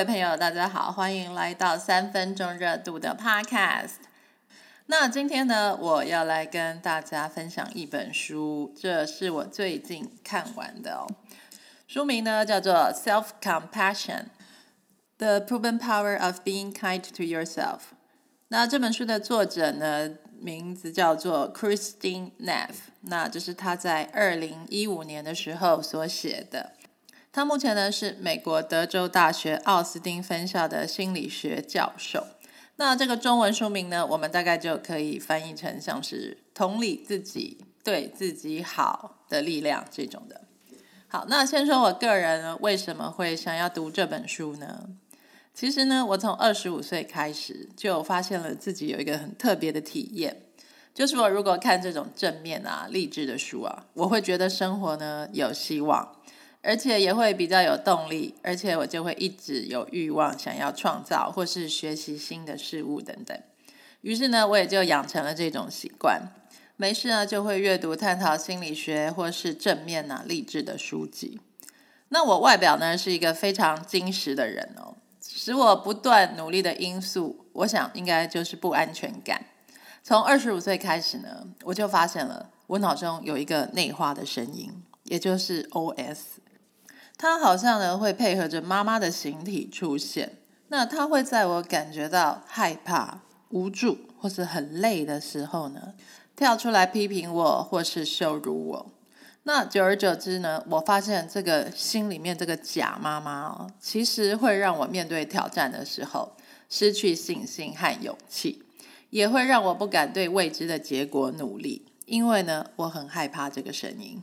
位朋友，大家好，欢迎来到三分钟热度的 Podcast。那今天呢，我要来跟大家分享一本书，这是我最近看完的哦。书名呢叫做《Self Compassion: The Proven Power of Being Kind to Yourself》。那这本书的作者呢，名字叫做 Christine Neff。那这是他在二零一五年的时候所写的。他目前呢是美国德州大学奥斯汀分校的心理学教授。那这个中文书名呢，我们大概就可以翻译成像是同理自己、对自己好的力量这种的。好，那先说我个人为什么会想要读这本书呢？其实呢，我从二十五岁开始就发现了自己有一个很特别的体验，就是我如果看这种正面啊、励志的书啊，我会觉得生活呢有希望。而且也会比较有动力，而且我就会一直有欲望想要创造或是学习新的事物等等。于是呢，我也就养成了这种习惯，没事呢就会阅读探讨心理学或是正面啊励志的书籍。那我外表呢是一个非常矜持的人哦，使我不断努力的因素，我想应该就是不安全感。从二十五岁开始呢，我就发现了我脑中有一个内化的声音，也就是 O.S。他好像呢会配合着妈妈的形体出现，那他会在我感觉到害怕、无助或是很累的时候呢，跳出来批评我或是羞辱我。那久而久之呢，我发现这个心里面这个假妈妈哦，其实会让我面对挑战的时候失去信心和勇气，也会让我不敢对未知的结果努力，因为呢，我很害怕这个声音。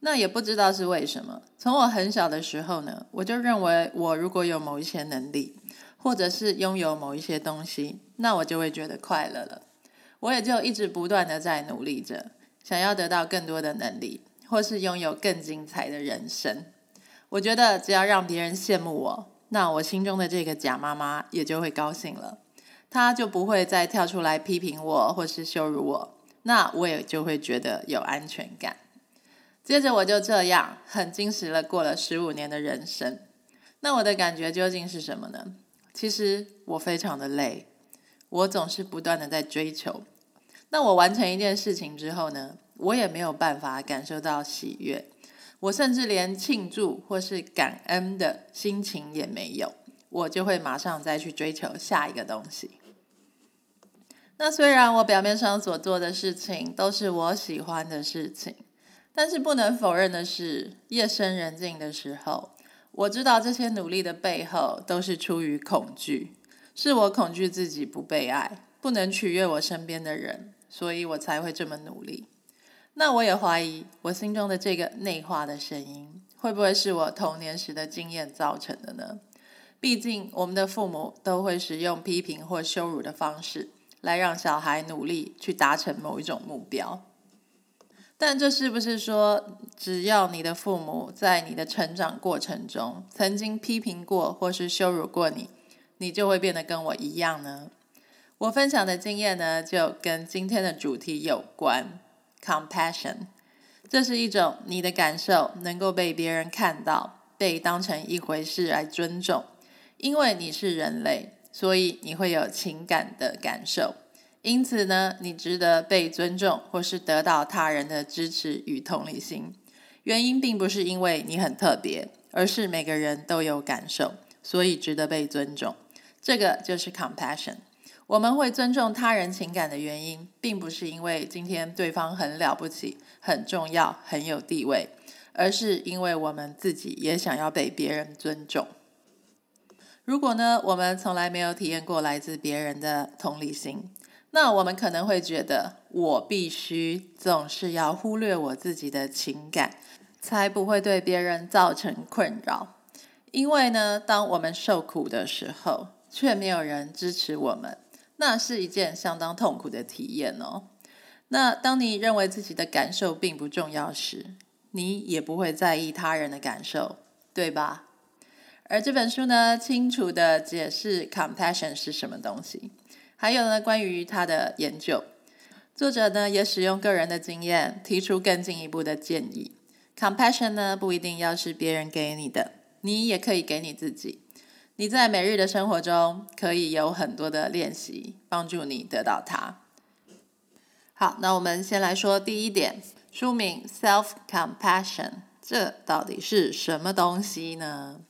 那也不知道是为什么，从我很小的时候呢，我就认为我如果有某一些能力，或者是拥有某一些东西，那我就会觉得快乐了。我也就一直不断的在努力着，想要得到更多的能力，或是拥有更精彩的人生。我觉得只要让别人羡慕我，那我心中的这个假妈妈也就会高兴了，她就不会再跳出来批评我或是羞辱我，那我也就会觉得有安全感。接着我就这样很矜持了过了十五年的人生，那我的感觉究竟是什么呢？其实我非常的累，我总是不断的在追求。那我完成一件事情之后呢，我也没有办法感受到喜悦，我甚至连庆祝或是感恩的心情也没有，我就会马上再去追求下一个东西。那虽然我表面上所做的事情都是我喜欢的事情。但是不能否认的是，夜深人静的时候，我知道这些努力的背后都是出于恐惧，是我恐惧自己不被爱，不能取悦我身边的人，所以我才会这么努力。那我也怀疑，我心中的这个内化的声音，会不会是我童年时的经验造成的呢？毕竟，我们的父母都会使用批评或羞辱的方式，来让小孩努力去达成某一种目标。但这是不是说，只要你的父母在你的成长过程中曾经批评过或是羞辱过你，你就会变得跟我一样呢？我分享的经验呢，就跟今天的主题有关，compassion。这是一种你的感受能够被别人看到，被当成一回事来尊重，因为你是人类，所以你会有情感的感受。因此呢，你值得被尊重，或是得到他人的支持与同理心。原因并不是因为你很特别，而是每个人都有感受，所以值得被尊重。这个就是 compassion。我们会尊重他人情感的原因，并不是因为今天对方很了不起、很重要、很有地位，而是因为我们自己也想要被别人尊重。如果呢，我们从来没有体验过来自别人的同理心。那我们可能会觉得，我必须总是要忽略我自己的情感，才不会对别人造成困扰。因为呢，当我们受苦的时候，却没有人支持我们，那是一件相当痛苦的体验哦。那当你认为自己的感受并不重要时，你也不会在意他人的感受，对吧？而这本书呢，清楚的解释 compassion 是什么东西。还有呢，关于他的研究，作者呢也使用个人的经验，提出更进一步的建议。Compassion 呢不一定要是别人给你的，你也可以给你自己。你在每日的生活中可以有很多的练习，帮助你得到它。好，那我们先来说第一点，书名 Self Compassion，这到底是什么东西呢？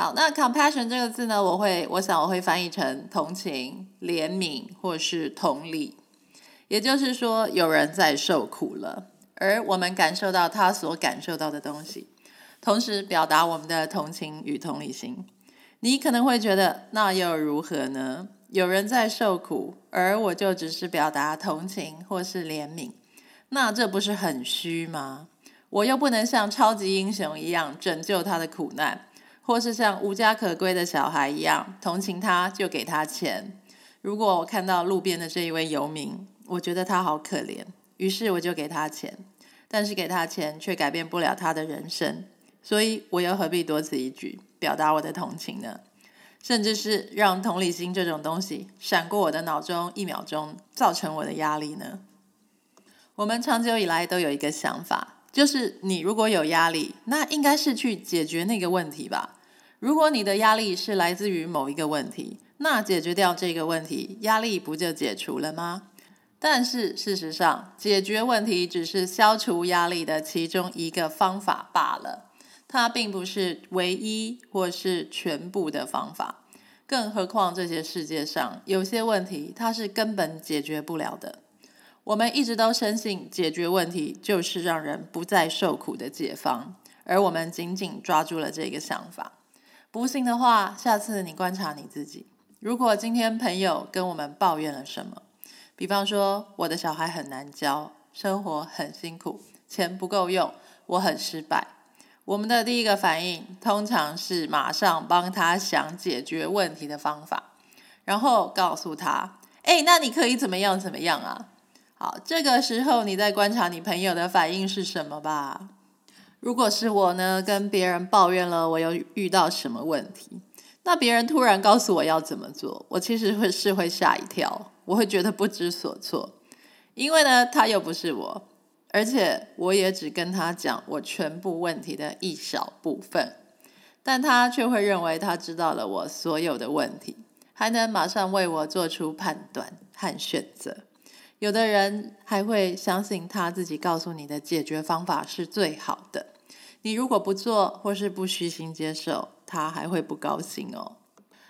好，那 compassion 这个字呢，我会，我想我会翻译成同情、怜悯或是同理。也就是说，有人在受苦了，而我们感受到他所感受到的东西，同时表达我们的同情与同理心。你可能会觉得，那又如何呢？有人在受苦，而我就只是表达同情或是怜悯，那这不是很虚吗？我又不能像超级英雄一样拯救他的苦难。或是像无家可归的小孩一样同情他，就给他钱。如果我看到路边的这一位游民，我觉得他好可怜，于是我就给他钱。但是给他钱却改变不了他的人生，所以我又何必多此一举，表达我的同情呢？甚至是让同理心这种东西闪过我的脑中一秒钟，造成我的压力呢？我们长久以来都有一个想法，就是你如果有压力，那应该是去解决那个问题吧。如果你的压力是来自于某一个问题，那解决掉这个问题，压力不就解除了吗？但是事实上，解决问题只是消除压力的其中一个方法罢了，它并不是唯一或是全部的方法。更何况这些世界上有些问题，它是根本解决不了的。我们一直都深信，解决问题就是让人不再受苦的解方，而我们紧紧抓住了这个想法。不信的话，下次你观察你自己。如果今天朋友跟我们抱怨了什么，比方说我的小孩很难教，生活很辛苦，钱不够用，我很失败，我们的第一个反应通常是马上帮他想解决问题的方法，然后告诉他：“哎，那你可以怎么样怎么样啊？”好，这个时候你在观察你朋友的反应是什么吧。如果是我呢，跟别人抱怨了我又遇到什么问题，那别人突然告诉我要怎么做，我其实会是会吓一跳，我会觉得不知所措，因为呢他又不是我，而且我也只跟他讲我全部问题的一小部分，但他却会认为他知道了我所有的问题，还能马上为我做出判断和选择。有的人还会相信他自己告诉你的解决方法是最好的，你如果不做或是不虚心接受，他还会不高兴哦。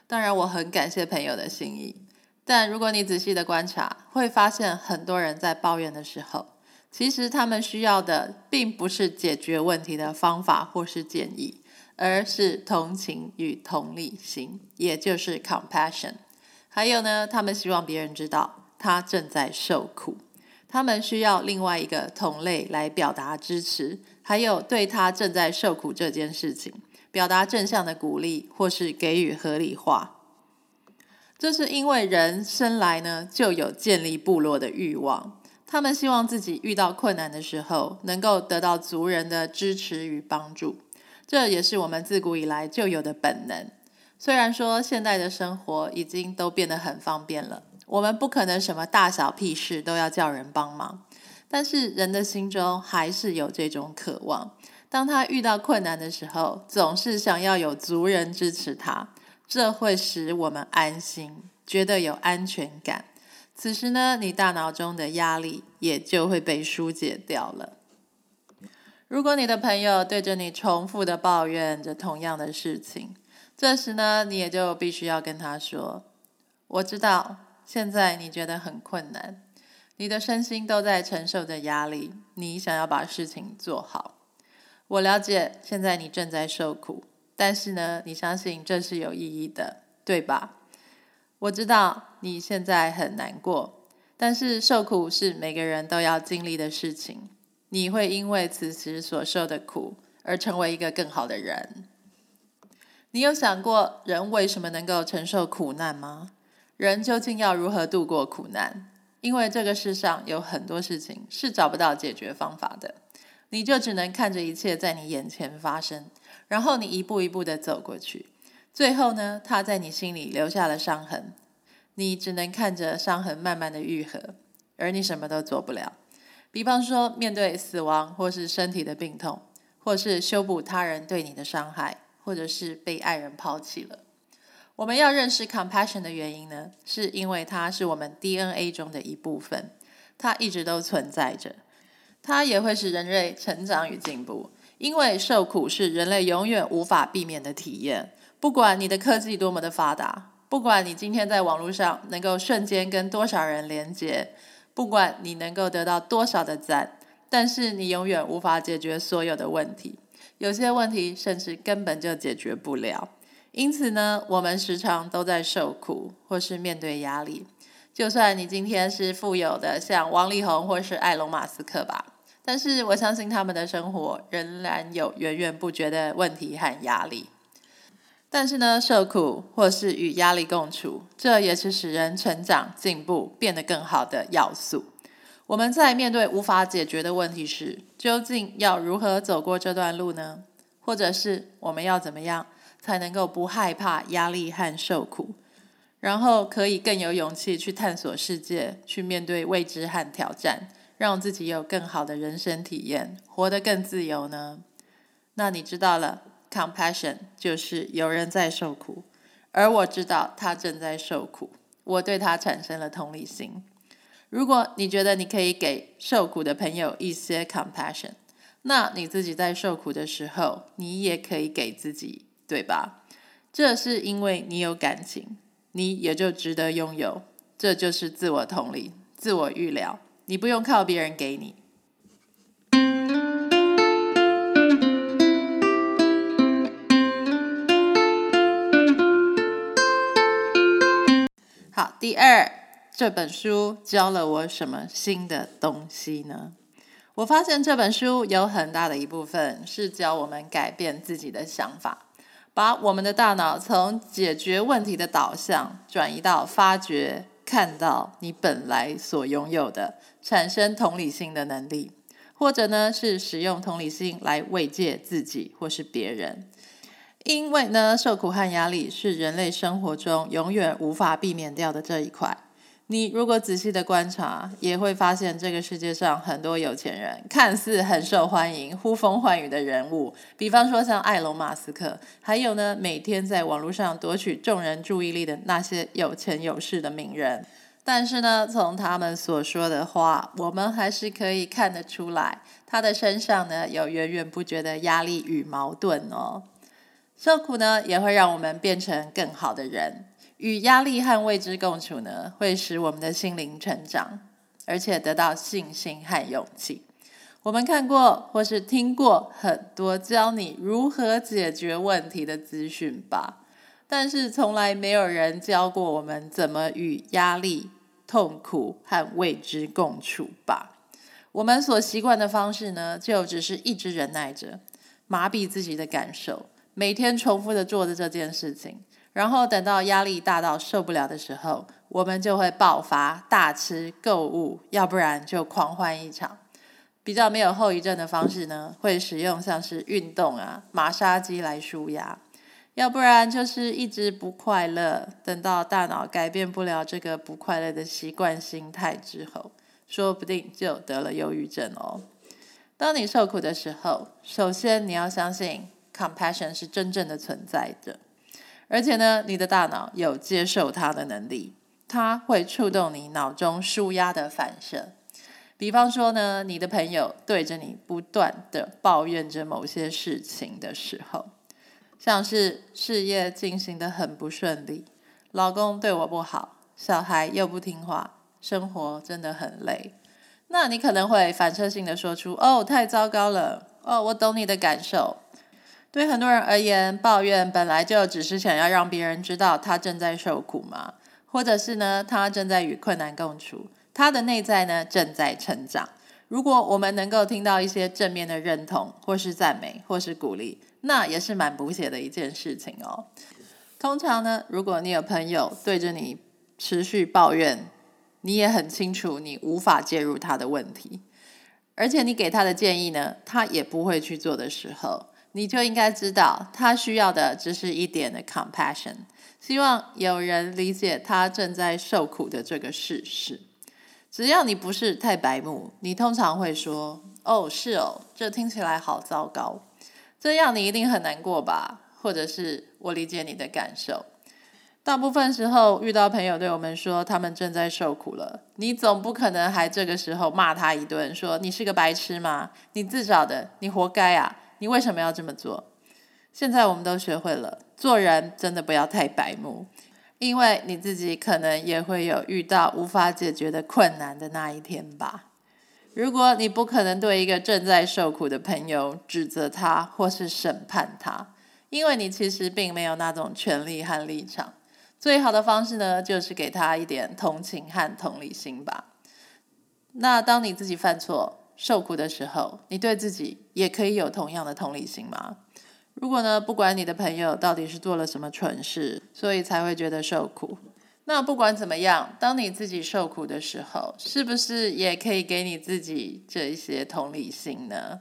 当然，我很感谢朋友的心意，但如果你仔细的观察，会发现很多人在抱怨的时候，其实他们需要的并不是解决问题的方法或是建议，而是同情与同理心，也就是 compassion。还有呢，他们希望别人知道。他正在受苦，他们需要另外一个同类来表达支持，还有对他正在受苦这件事情表达正向的鼓励，或是给予合理化。这是因为人生来呢就有建立部落的欲望，他们希望自己遇到困难的时候能够得到族人的支持与帮助，这也是我们自古以来就有的本能。虽然说现代的生活已经都变得很方便了。我们不可能什么大小屁事都要叫人帮忙，但是人的心中还是有这种渴望。当他遇到困难的时候，总是想要有族人支持他，这会使我们安心，觉得有安全感。此时呢，你大脑中的压力也就会被疏解掉了。如果你的朋友对着你重复的抱怨着同样的事情，这时呢，你也就必须要跟他说：“我知道。”现在你觉得很困难，你的身心都在承受着压力，你想要把事情做好。我了解，现在你正在受苦，但是呢，你相信这是有意义的，对吧？我知道你现在很难过，但是受苦是每个人都要经历的事情。你会因为此时所受的苦而成为一个更好的人。你有想过人为什么能够承受苦难吗？人究竟要如何度过苦难？因为这个世上有很多事情是找不到解决方法的，你就只能看着一切在你眼前发生，然后你一步一步的走过去，最后呢，他在你心里留下了伤痕，你只能看着伤痕慢慢的愈合，而你什么都做不了。比方说，面对死亡，或是身体的病痛，或是修补他人对你的伤害，或者是被爱人抛弃了。我们要认识 compassion 的原因呢，是因为它是我们 DNA 中的一部分，它一直都存在着，它也会使人类成长与进步。因为受苦是人类永远无法避免的体验，不管你的科技多么的发达，不管你今天在网络上能够瞬间跟多少人连接，不管你能够得到多少的赞，但是你永远无法解决所有的问题，有些问题甚至根本就解决不了。因此呢，我们时常都在受苦，或是面对压力。就算你今天是富有的，像王力宏或是埃隆·马斯克吧。但是我相信他们的生活仍然有源源不绝的问题和压力。但是呢，受苦或是与压力共处，这也是使人成长、进步、变得更好的要素。我们在面对无法解决的问题时，究竟要如何走过这段路呢？或者是我们要怎么样才能够不害怕压力和受苦，然后可以更有勇气去探索世界，去面对未知和挑战？让自己有更好的人生体验，活得更自由呢？那你知道了，compassion 就是有人在受苦，而我知道他正在受苦，我对他产生了同理心。如果你觉得你可以给受苦的朋友一些 compassion，那你自己在受苦的时候，你也可以给自己，对吧？这是因为你有感情，你也就值得拥有。这就是自我同理、自我预料。你不用靠别人给你。好，第二，这本书教了我什么新的东西呢？我发现这本书有很大的一部分是教我们改变自己的想法，把我们的大脑从解决问题的导向转移到发掘。看到你本来所拥有的，产生同理心的能力，或者呢是使用同理心来慰藉自己或是别人，因为呢受苦和压力是人类生活中永远无法避免掉的这一块。你如果仔细的观察，也会发现这个世界上很多有钱人看似很受欢迎、呼风唤雨的人物，比方说像埃隆·马斯克，还有呢每天在网络上夺取众人注意力的那些有钱有势的名人。但是呢，从他们所说的话，我们还是可以看得出来，他的身上呢有源源不绝的压力与矛盾哦。受苦呢，也会让我们变成更好的人。与压力和未知共处呢，会使我们的心灵成长，而且得到信心和勇气。我们看过或是听过很多教你如何解决问题的资讯吧，但是从来没有人教过我们怎么与压力、痛苦和未知共处吧。我们所习惯的方式呢，就只是一直忍耐着，麻痹自己的感受，每天重复的做着这件事情。然后等到压力大到受不了的时候，我们就会爆发大吃购物，要不然就狂欢一场。比较没有后遗症的方式呢，会使用像是运动啊、马杀鸡来舒压，要不然就是一直不快乐。等到大脑改变不了这个不快乐的习惯心态之后，说不定就得了忧郁症哦。当你受苦的时候，首先你要相信 compassion 是真正的存在的。而且呢，你的大脑有接受它的能力，它会触动你脑中舒压的反射。比方说呢，你的朋友对着你不断的抱怨着某些事情的时候，像是事业进行的很不顺利，老公对我不好，小孩又不听话，生活真的很累。那你可能会反射性的说出：“哦，太糟糕了。”哦，我懂你的感受。对很多人而言，抱怨本来就只是想要让别人知道他正在受苦嘛，或者是呢，他正在与困难共处，他的内在呢正在成长。如果我们能够听到一些正面的认同，或是赞美，或是鼓励，那也是蛮补血的一件事情哦。通常呢，如果你有朋友对着你持续抱怨，你也很清楚你无法介入他的问题，而且你给他的建议呢，他也不会去做的时候。你就应该知道，他需要的只是一点的 compassion，希望有人理解他正在受苦的这个事实。只要你不是太白目，你通常会说：“哦，是哦，这听起来好糟糕。”这样你一定很难过吧？或者是我理解你的感受。大部分时候遇到朋友对我们说他们正在受苦了，你总不可能还这个时候骂他一顿，说你是个白痴吗？你自找的，你活该啊！你为什么要这么做？现在我们都学会了，做人真的不要太白目，因为你自己可能也会有遇到无法解决的困难的那一天吧。如果你不可能对一个正在受苦的朋友指责他或是审判他，因为你其实并没有那种权利和立场。最好的方式呢，就是给他一点同情和同理心吧。那当你自己犯错、受苦的时候，你对自己也可以有同样的同理心吗？如果呢，不管你的朋友到底是做了什么蠢事，所以才会觉得受苦，那不管怎么样，当你自己受苦的时候，是不是也可以给你自己这一些同理心呢？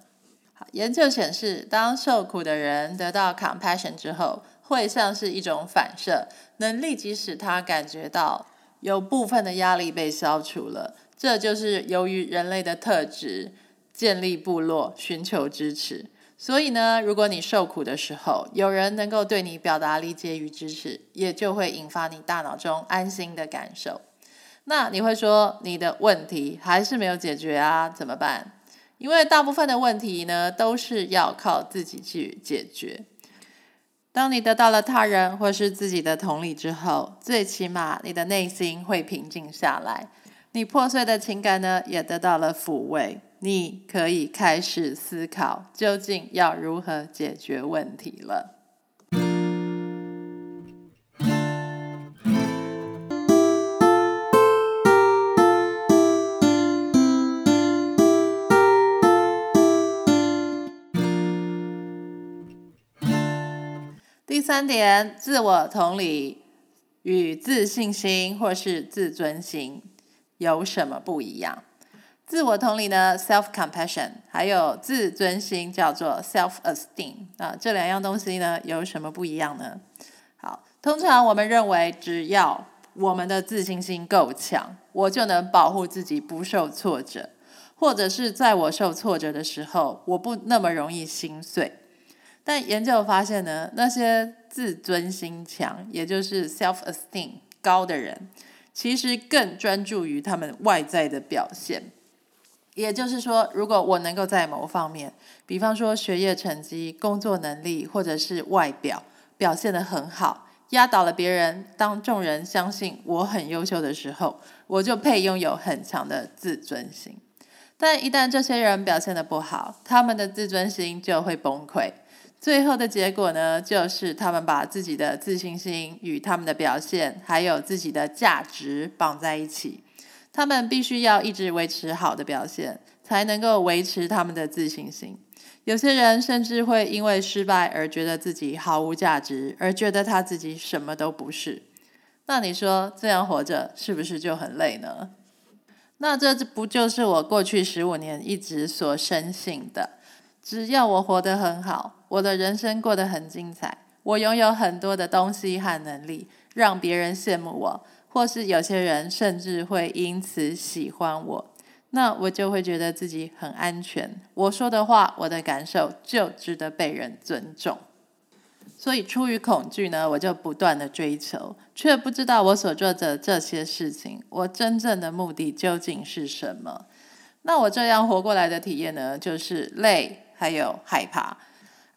好，研究显示，当受苦的人得到 compassion 之后，会像是一种反射，能立即使他感觉到有部分的压力被消除了。这就是由于人类的特质，建立部落，寻求支持。所以呢，如果你受苦的时候，有人能够对你表达理解与支持，也就会引发你大脑中安心的感受。那你会说，你的问题还是没有解决啊？怎么办？因为大部分的问题呢，都是要靠自己去解决。当你得到了他人或是自己的同理之后，最起码你的内心会平静下来，你破碎的情感呢也得到了抚慰，你可以开始思考究竟要如何解决问题了。第三点，自我同理与自信心或是自尊心有什么不一样？自我同理呢，self compassion，还有自尊心叫做 self esteem 啊，这两样东西呢有什么不一样呢？好，通常我们认为，只要我们的自信心够强，我就能保护自己不受挫折，或者是在我受挫折的时候，我不那么容易心碎。但研究发现呢，那些自尊心强，也就是 self esteem 高的人，其实更专注于他们外在的表现。也就是说，如果我能够在某方面，比方说学业成绩、工作能力，或者是外表表现得很好，压倒了别人，当众人相信我很优秀的时候，我就配拥有很强的自尊心。但一旦这些人表现得不好，他们的自尊心就会崩溃。最后的结果呢，就是他们把自己的自信心与他们的表现，还有自己的价值绑在一起。他们必须要一直维持好的表现，才能够维持他们的自信心。有些人甚至会因为失败而觉得自己毫无价值，而觉得他自己什么都不是。那你说这样活着是不是就很累呢？那这不就是我过去十五年一直所深信的？只要我活得很好。我的人生过得很精彩，我拥有很多的东西和能力，让别人羡慕我，或是有些人甚至会因此喜欢我，那我就会觉得自己很安全。我说的话，我的感受就值得被人尊重。所以出于恐惧呢，我就不断的追求，却不知道我所做的这些事情，我真正的目的究竟是什么。那我这样活过来的体验呢，就是累，还有害怕。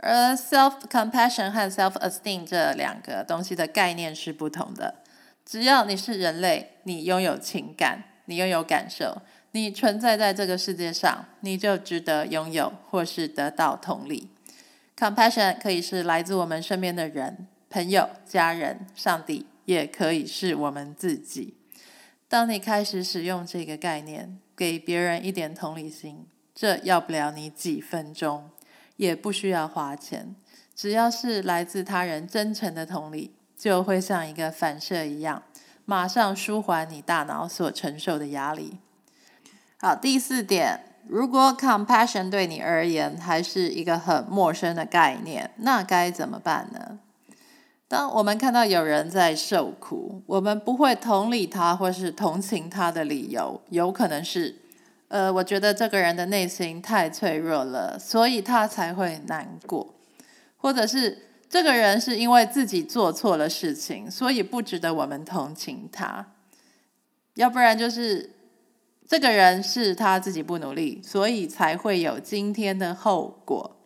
而 self compassion 和 self esteem 这两个东西的概念是不同的。只要你是人类，你拥有情感，你拥有感受，你存在在这个世界上，你就值得拥有或是得到同理。compassion 可以是来自我们身边的人、朋友、家人、上帝，也可以是我们自己。当你开始使用这个概念，给别人一点同理心，这要不了你几分钟。也不需要花钱，只要是来自他人真诚的同理，就会像一个反射一样，马上舒缓你大脑所承受的压力。好，第四点，如果 compassion 对你而言还是一个很陌生的概念，那该怎么办呢？当我们看到有人在受苦，我们不会同理他或是同情他的理由，有可能是。呃，我觉得这个人的内心太脆弱了，所以他才会难过，或者是这个人是因为自己做错了事情，所以不值得我们同情他；要不然就是这个人是他自己不努力，所以才会有今天的后果。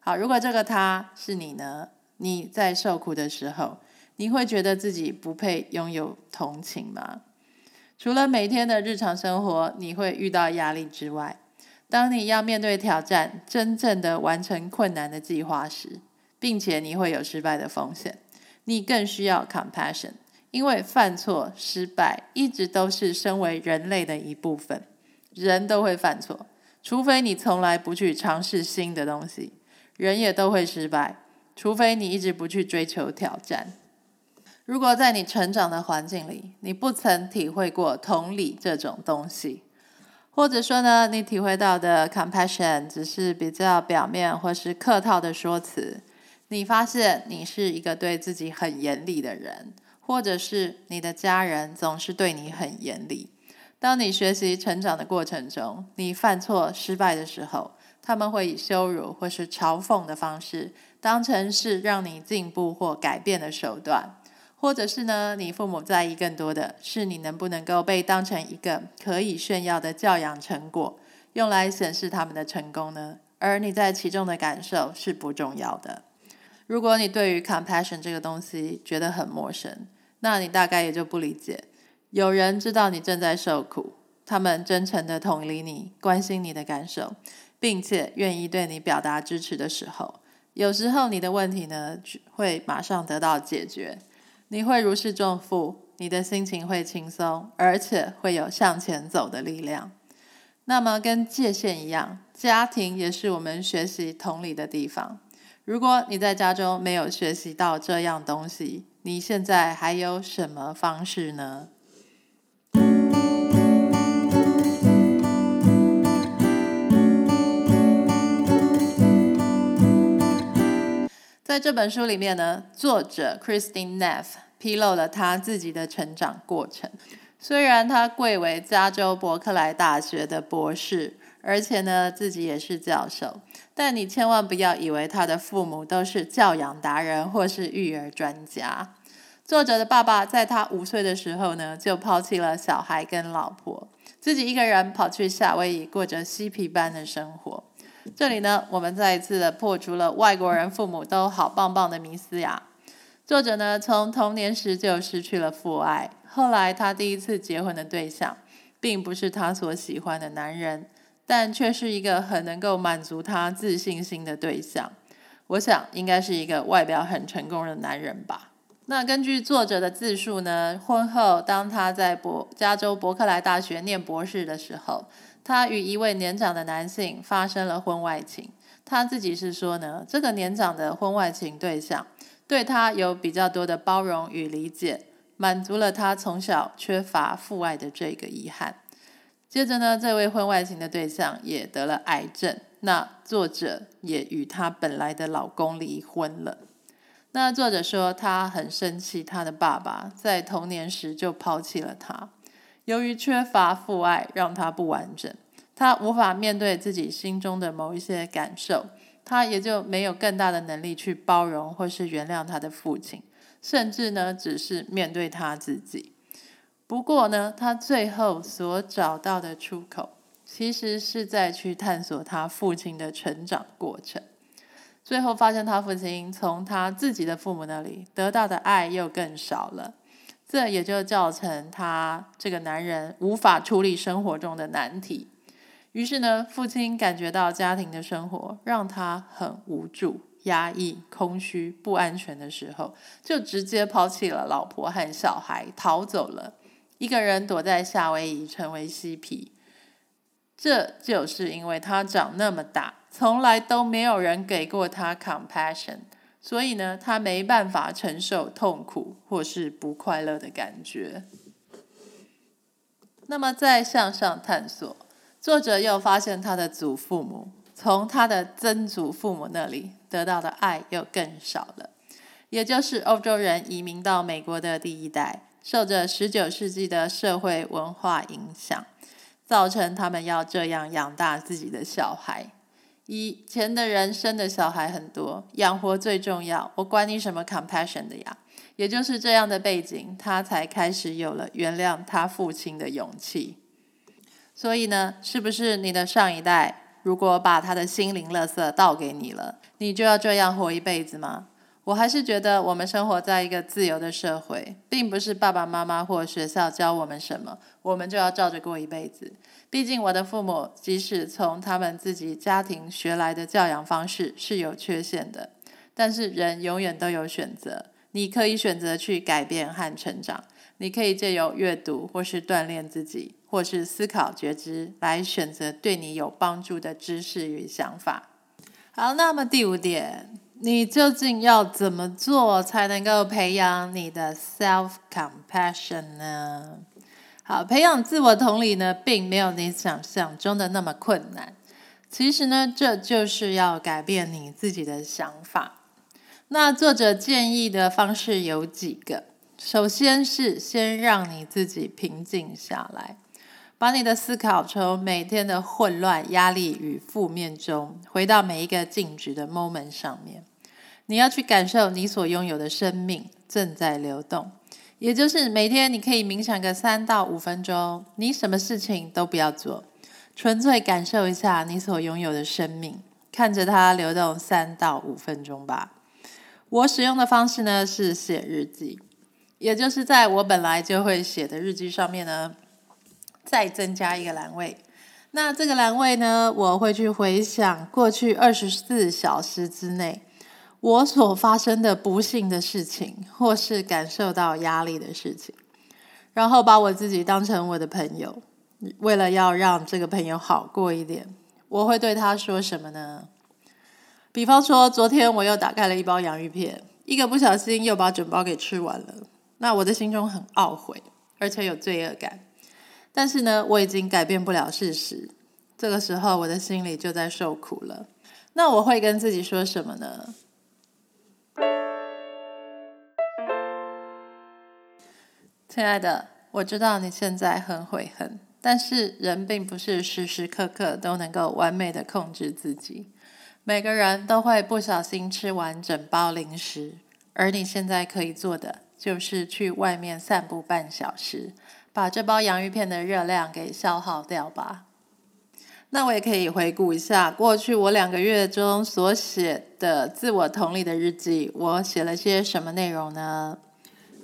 好，如果这个他是你呢？你在受苦的时候，你会觉得自己不配拥有同情吗？除了每天的日常生活你会遇到压力之外，当你要面对挑战，真正的完成困难的计划时，并且你会有失败的风险，你更需要 compassion，因为犯错、失败一直都是身为人类的一部分，人都会犯错，除非你从来不去尝试新的东西，人也都会失败，除非你一直不去追求挑战。如果在你成长的环境里，你不曾体会过同理这种东西，或者说呢，你体会到的 compassion 只是比较表面或是客套的说辞，你发现你是一个对自己很严厉的人，或者是你的家人总是对你很严厉。当你学习成长的过程中，你犯错失败的时候，他们会以羞辱或是嘲讽的方式，当成是让你进步或改变的手段。或者是呢，你父母在意更多的是你能不能够被当成一个可以炫耀的教养成果，用来显示他们的成功呢？而你在其中的感受是不重要的。如果你对于 compassion 这个东西觉得很陌生，那你大概也就不理解，有人知道你正在受苦，他们真诚的同理你，关心你的感受，并且愿意对你表达支持的时候，有时候你的问题呢会马上得到解决。你会如释重负，你的心情会轻松，而且会有向前走的力量。那么，跟界限一样，家庭也是我们学习同理的地方。如果你在家中没有学习到这样东西，你现在还有什么方式呢？在这本书里面呢，作者 Christine Neff 披露了他自己的成长过程。虽然他贵为加州伯克莱大学的博士，而且呢自己也是教授，但你千万不要以为他的父母都是教养达人或是育儿专家。作者的爸爸在他五岁的时候呢，就抛弃了小孩跟老婆，自己一个人跑去夏威夷过着嬉皮般的生活。这里呢，我们再一次的破除了外国人父母都好棒棒的迷思呀。作者呢，从童年时就失去了父爱，后来他第一次结婚的对象，并不是他所喜欢的男人，但却是一个很能够满足他自信心的对象。我想应该是一个外表很成功的男人吧。那根据作者的自述呢，婚后当他在伯加州伯克莱大学念博士的时候。他与一位年长的男性发生了婚外情。他自己是说呢，这个年长的婚外情对象对他有比较多的包容与理解，满足了他从小缺乏父爱的这个遗憾。接着呢，这位婚外情的对象也得了癌症，那作者也与他本来的老公离婚了。那作者说，他很生气，他的爸爸在童年时就抛弃了他。由于缺乏父爱，让他不完整，他无法面对自己心中的某一些感受，他也就没有更大的能力去包容或是原谅他的父亲，甚至呢，只是面对他自己。不过呢，他最后所找到的出口，其实是在去探索他父亲的成长过程，最后发现他父亲从他自己的父母那里得到的爱又更少了。这也就造成他这个男人无法处理生活中的难题。于是呢，父亲感觉到家庭的生活让他很无助、压抑、空虚、不安全的时候，就直接抛弃了老婆和小孩，逃走了，一个人躲在夏威夷成为嬉皮。这就是因为他长那么大，从来都没有人给过他 compassion。所以呢，他没办法承受痛苦或是不快乐的感觉。那么，再向上探索，作者又发现他的祖父母从他的曾祖父母那里得到的爱又更少了，也就是欧洲人移民到美国的第一代，受着十九世纪的社会文化影响，造成他们要这样养大自己的小孩。以前的人生的小孩很多，养活最重要，我管你什么 compassion 的呀。也就是这样的背景，他才开始有了原谅他父亲的勇气。所以呢，是不是你的上一代如果把他的心灵垃圾倒给你了，你就要这样活一辈子吗？我还是觉得我们生活在一个自由的社会，并不是爸爸妈妈或学校教我们什么，我们就要照着过一辈子。毕竟我的父母即使从他们自己家庭学来的教养方式是有缺陷的，但是人永远都有选择。你可以选择去改变和成长，你可以借由阅读，或是锻炼自己，或是思考觉知，来选择对你有帮助的知识与想法。好，那么第五点，你究竟要怎么做才能够培养你的 self compassion 呢？好，培养自我同理呢，并没有你想象中的那么困难。其实呢，这就是要改变你自己的想法。那作者建议的方式有几个，首先是先让你自己平静下来，把你的思考从每天的混乱、压力与负面中，回到每一个静止的 moment 上面。你要去感受你所拥有的生命正在流动，也就是每天你可以冥想个三到五分钟，你什么事情都不要做，纯粹感受一下你所拥有的生命，看着它流动三到五分钟吧。我使用的方式呢是写日记，也就是在我本来就会写的日记上面呢，再增加一个栏位。那这个栏位呢，我会去回想过去二十四小时之内我所发生的不幸的事情，或是感受到压力的事情，然后把我自己当成我的朋友，为了要让这个朋友好过一点，我会对他说什么呢？比方说，昨天我又打开了一包洋芋片，一个不小心又把整包给吃完了。那我的心中很懊悔，而且有罪恶感。但是呢，我已经改变不了事实。这个时候，我的心里就在受苦了。那我会跟自己说什么呢？亲爱的，我知道你现在很悔恨，但是人并不是时时刻刻都能够完美的控制自己。每个人都会不小心吃完整包零食，而你现在可以做的就是去外面散步半小时，把这包洋芋片的热量给消耗掉吧。那我也可以回顾一下过去我两个月中所写的自我同理的日记，我写了些什么内容呢？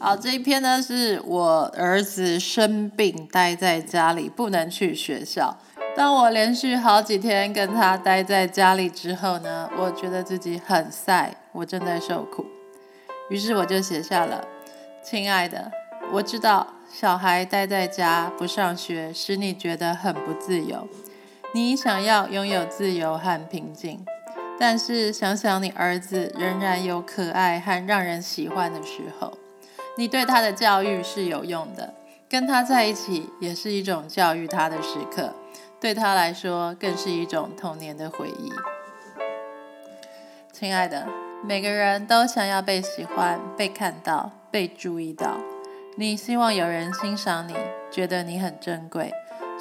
好，这一篇呢是我儿子生病待在家里，不能去学校。当我连续好几天跟他待在家里之后呢，我觉得自己很晒，我正在受苦。于是我就写下了：“亲爱的，我知道小孩待在家不上学，使你觉得很不自由。你想要拥有自由和平静，但是想想你儿子仍然有可爱和让人喜欢的时候，你对他的教育是有用的，跟他在一起也是一种教育他的时刻。”对他来说，更是一种童年的回忆。亲爱的，每个人都想要被喜欢、被看到、被注意到。你希望有人欣赏你，觉得你很珍贵，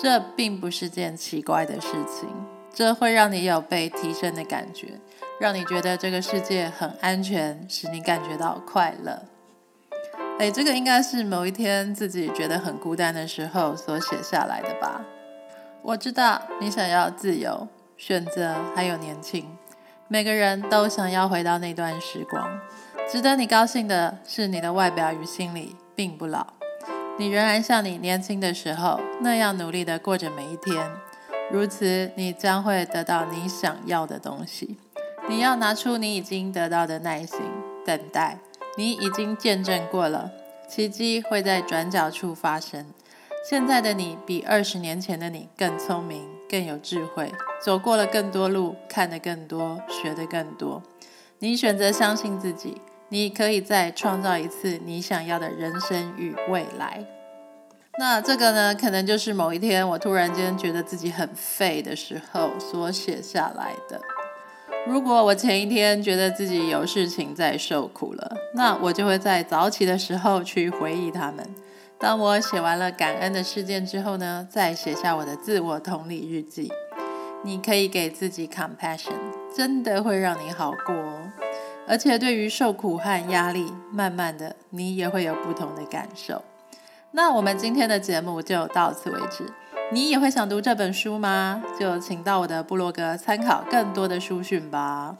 这并不是件奇怪的事情。这会让你有被提升的感觉，让你觉得这个世界很安全，使你感觉到快乐。哎，这个应该是某一天自己觉得很孤单的时候所写下来的吧。我知道你想要自由、选择，还有年轻。每个人都想要回到那段时光。值得你高兴的是，你的外表与心理并不老，你仍然像你年轻的时候那样努力的过着每一天。如此，你将会得到你想要的东西。你要拿出你已经得到的耐心，等待。你已经见证过了，奇迹会在转角处发生。现在的你比二十年前的你更聪明、更有智慧，走过了更多路，看得更多，学得更多。你选择相信自己，你可以再创造一次你想要的人生与未来。那这个呢，可能就是某一天我突然间觉得自己很废的时候所写下来的。如果我前一天觉得自己有事情在受苦了，那我就会在早起的时候去回忆他们。当我写完了感恩的事件之后呢，再写下我的自我同理日记。你可以给自己 compassion，真的会让你好过哦。而且对于受苦和压力，慢慢的你也会有不同的感受。那我们今天的节目就到此为止。你也会想读这本书吗？就请到我的部落格参考更多的书讯吧。